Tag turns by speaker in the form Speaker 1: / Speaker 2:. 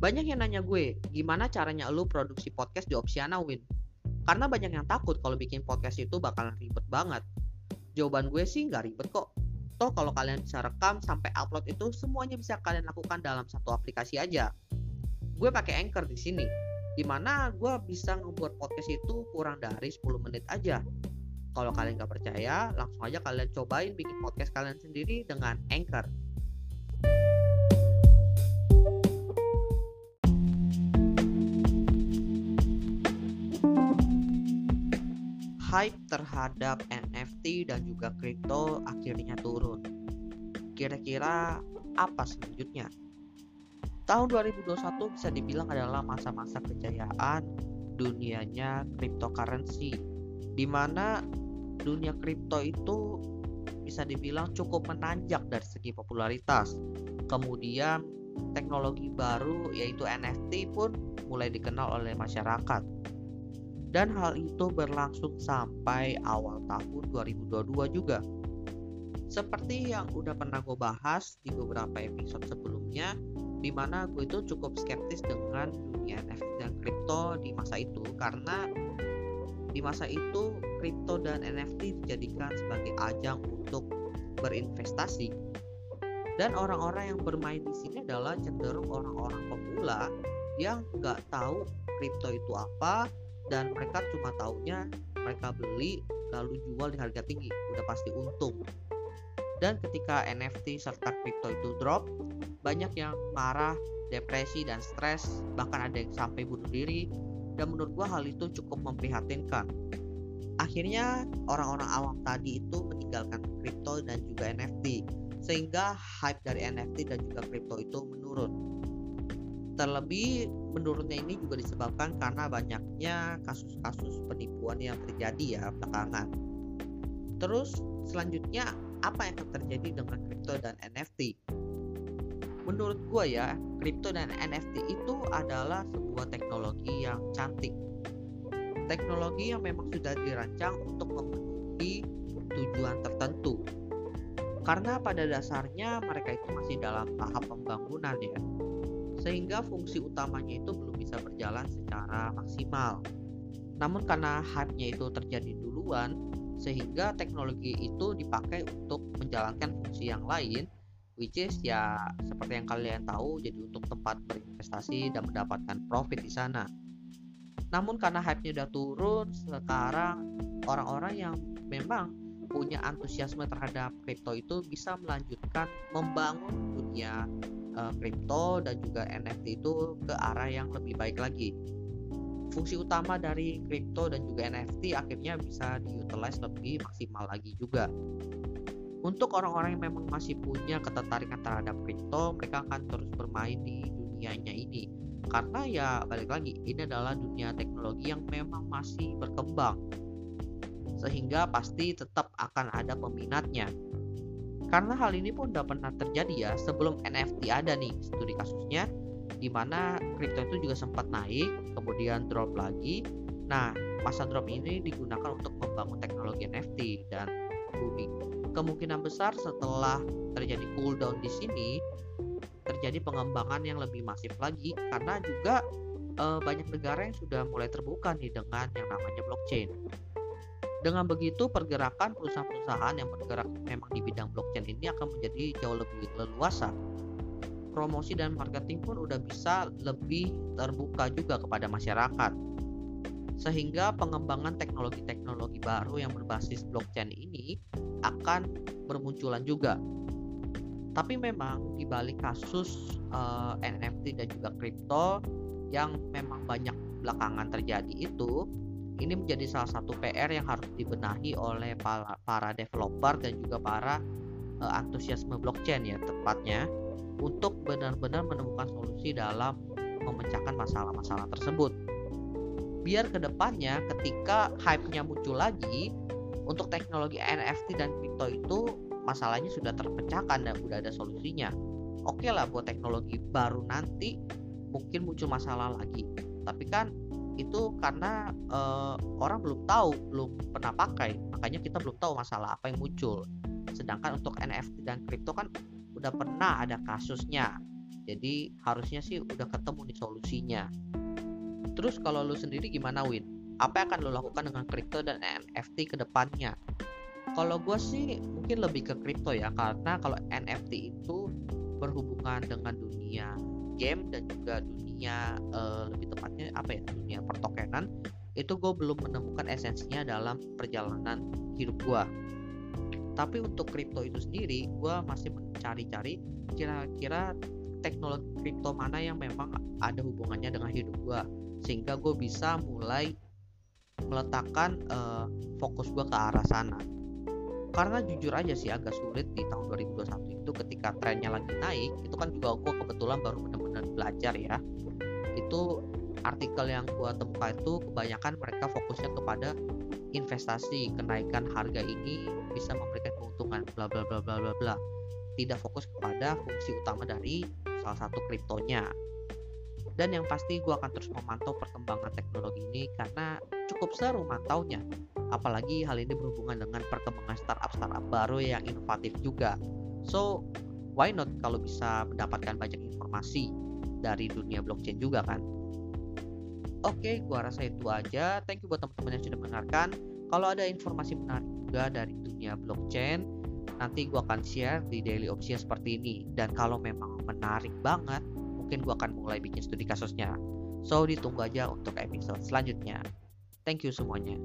Speaker 1: Banyak yang nanya gue, gimana caranya lu produksi podcast di Opsiana Win? Karena banyak yang takut kalau bikin podcast itu bakalan ribet banget. Jawaban gue sih nggak ribet kok. Toh kalau kalian bisa rekam sampai upload itu semuanya bisa kalian lakukan dalam satu aplikasi aja. Gue pakai Anchor di sini, di mana gue bisa ngebuat podcast itu kurang dari 10 menit aja. Kalau kalian nggak percaya, langsung aja kalian cobain bikin podcast kalian sendiri dengan Anchor. Hype terhadap NFT dan juga kripto akhirnya turun. Kira-kira apa selanjutnya? Tahun 2021 bisa dibilang adalah masa-masa kejayaan dunianya cryptocurrency di mana dunia kripto itu bisa dibilang cukup menanjak dari segi popularitas. Kemudian teknologi baru yaitu NFT pun mulai dikenal oleh masyarakat dan hal itu berlangsung sampai awal tahun 2022 juga. Seperti yang udah pernah gue bahas di beberapa episode sebelumnya, di mana gue itu cukup skeptis dengan dunia NFT dan kripto di masa itu karena di masa itu kripto dan NFT dijadikan sebagai ajang untuk berinvestasi. Dan orang-orang yang bermain di sini adalah cenderung orang-orang pemula yang nggak tahu kripto itu apa, dan mereka cuma taunya mereka beli lalu jual di harga tinggi. Udah pasti untung. Dan ketika NFT serta kripto itu drop banyak yang marah depresi dan stres. Bahkan ada yang sampai bunuh diri. Dan menurut gua hal itu cukup memprihatinkan. Akhirnya orang-orang awam tadi itu meninggalkan kripto dan juga NFT sehingga hype dari NFT dan juga kripto itu menurun. Terlebih menurutnya ini juga disebabkan karena banyaknya kasus-kasus penipuan yang terjadi ya belakangan. Terus selanjutnya apa yang terjadi dengan kripto dan NFT? Menurut gue ya, kripto dan NFT itu adalah sebuah teknologi yang cantik. Teknologi yang memang sudah dirancang untuk memenuhi tujuan tertentu. Karena pada dasarnya mereka itu masih dalam tahap pembangunan ya sehingga fungsi utamanya itu belum bisa berjalan secara maksimal. Namun karena hype-nya itu terjadi duluan, sehingga teknologi itu dipakai untuk menjalankan fungsi yang lain, which is ya seperti yang kalian tahu jadi untuk tempat berinvestasi dan mendapatkan profit di sana. Namun karena hype-nya udah turun, sekarang orang-orang yang memang punya antusiasme terhadap kripto itu bisa melanjutkan membangun dunia kripto uh, dan juga NFT itu ke arah yang lebih baik lagi. Fungsi utama dari kripto dan juga NFT akhirnya bisa diutilize lebih maksimal lagi juga. Untuk orang-orang yang memang masih punya ketertarikan terhadap kripto, mereka akan terus bermain di dunianya ini. Karena ya balik lagi, ini adalah dunia teknologi yang memang masih berkembang. Sehingga pasti tetap akan ada peminatnya karena hal ini pun udah pernah terjadi ya sebelum NFT ada nih studi kasusnya di mana kripto itu juga sempat naik kemudian drop lagi. Nah, masa drop ini digunakan untuk membangun teknologi NFT dan booming. Kemungkinan besar setelah terjadi cool down di sini terjadi pengembangan yang lebih masif lagi karena juga e, banyak negara yang sudah mulai terbuka nih dengan yang namanya blockchain. Dengan begitu, pergerakan perusahaan-perusahaan yang bergerak memang di bidang blockchain ini akan menjadi jauh lebih leluasa. Promosi dan marketing pun udah bisa lebih terbuka juga kepada masyarakat. Sehingga pengembangan teknologi-teknologi baru yang berbasis blockchain ini akan bermunculan juga. Tapi memang di balik kasus uh, eh, NFT dan juga kripto yang memang banyak belakangan terjadi itu, ini menjadi salah satu PR yang harus dibenahi oleh para, developer dan juga para uh, antusiasme blockchain ya tepatnya untuk benar-benar menemukan solusi dalam memecahkan masalah-masalah tersebut. Biar ke depannya ketika hype-nya muncul lagi untuk teknologi NFT dan crypto itu masalahnya sudah terpecahkan dan sudah ada solusinya. Oke okay lah buat teknologi baru nanti mungkin muncul masalah lagi. Tapi kan itu karena uh, orang belum tahu, belum pernah pakai, makanya kita belum tahu masalah apa yang muncul. Sedangkan untuk NFT dan kripto kan udah pernah ada kasusnya. jadi harusnya sih udah ketemu nih solusinya terus kalau lu sendiri gimana Win apa yang akan lo lakukan dengan kripto dan NFT ke depannya kalau gue sih mungkin lebih ke kripto ya karena kalau NFT itu berhubungan dengan dunia game dan juga dunia uh, lebih tepatnya apa ya dunia pertokenan itu gue belum menemukan esensinya dalam perjalanan hidup gue tapi untuk kripto itu sendiri gue masih mencari-cari kira-kira teknologi kripto mana yang memang ada hubungannya dengan hidup gue sehingga gue bisa mulai meletakkan uh, fokus gue ke arah sana karena jujur aja sih agak sulit di tahun 2021 itu ketika trennya lagi naik itu kan juga gue kebetulan baru benar-benar belajar ya. Itu artikel yang gue temukan itu kebanyakan mereka fokusnya kepada investasi kenaikan harga ini bisa memberikan keuntungan bla bla bla bla bla bla. Tidak fokus kepada fungsi utama dari salah satu kriptonya dan yang pasti gue akan terus memantau perkembangan teknologi ini karena cukup seru mantaunya. Apalagi hal ini berhubungan dengan perkembangan startup startup baru yang inovatif juga. So why not kalau bisa mendapatkan banyak informasi dari dunia blockchain juga kan? Oke gua rasa itu aja. Thank you buat teman-teman yang sudah mendengarkan. Kalau ada informasi menarik juga dari dunia blockchain nanti gua akan share di daily option seperti ini. Dan kalau memang menarik banget mungkin gua akan mulai bikin studi kasusnya. So ditunggu aja untuk episode selanjutnya. Thank you semuanya